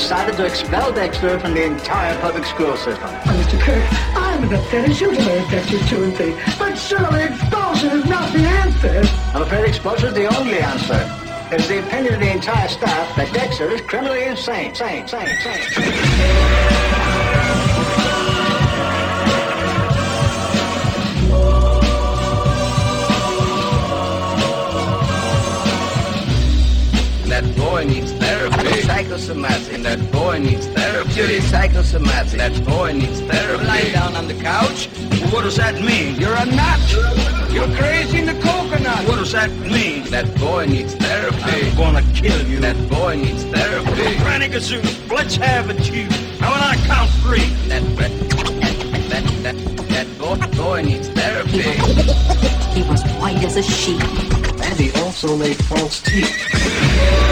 decided to expel Dexter from the entire public school system. Oh, Mr. Kirk, I'm as upset as you today with Dexter's truancy. But surely expulsion is not the answer. I'm afraid expulsion is the only answer. It's the opinion of the entire staff that Dexter is criminally insane. Sane, sane, sane. That boy needs therapy. Psychosomatic. That boy needs therapy. Psychosomatic. That boy needs therapy. Lie down on the couch. What does that mean? You're a nut. You're crazy in the coconut. What does that mean? That boy needs therapy. I'm gonna kill you. That boy needs therapy. Granny Gazoo, let's have a you. Now when I count three. That that that that, that boy, boy needs therapy. He was white as a sheet. And he also made false teeth.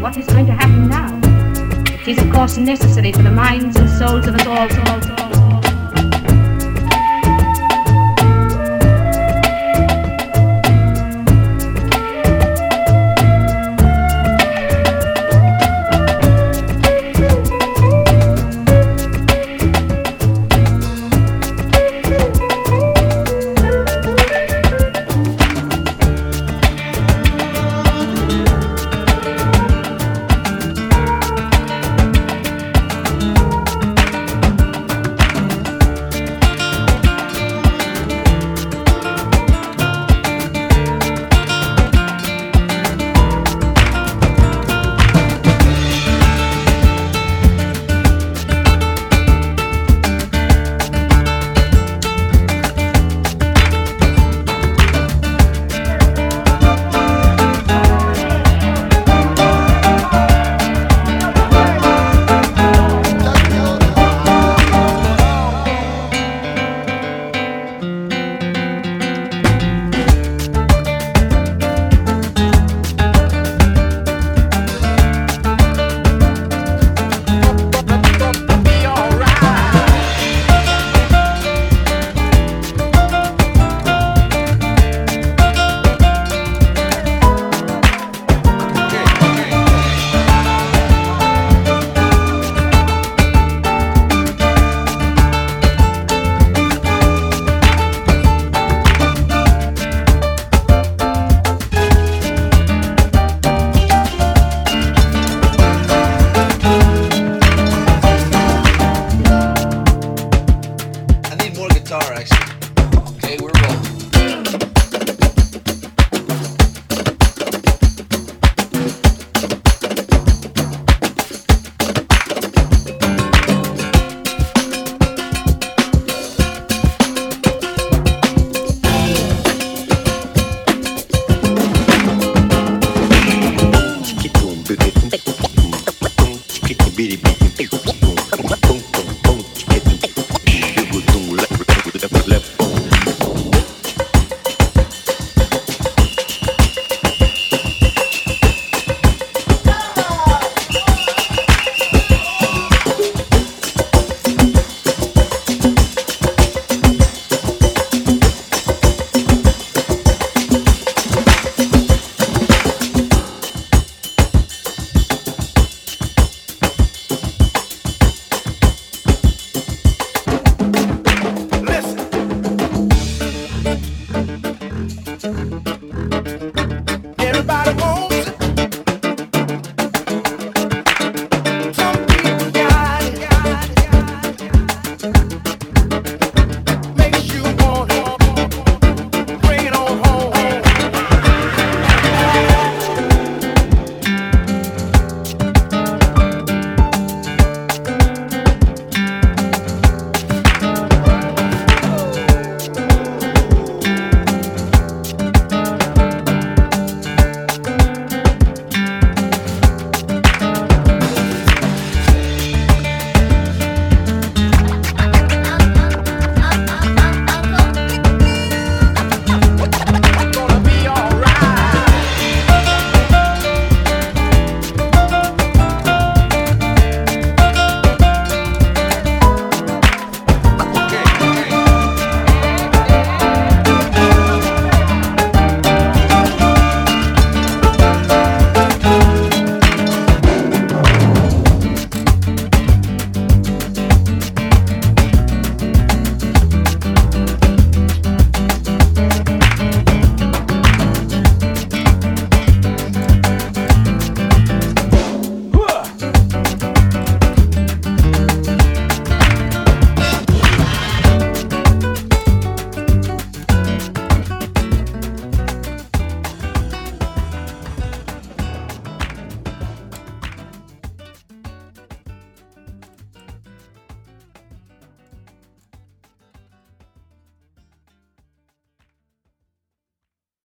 what is going to happen now. It is, of course, necessary for the minds and souls of us all to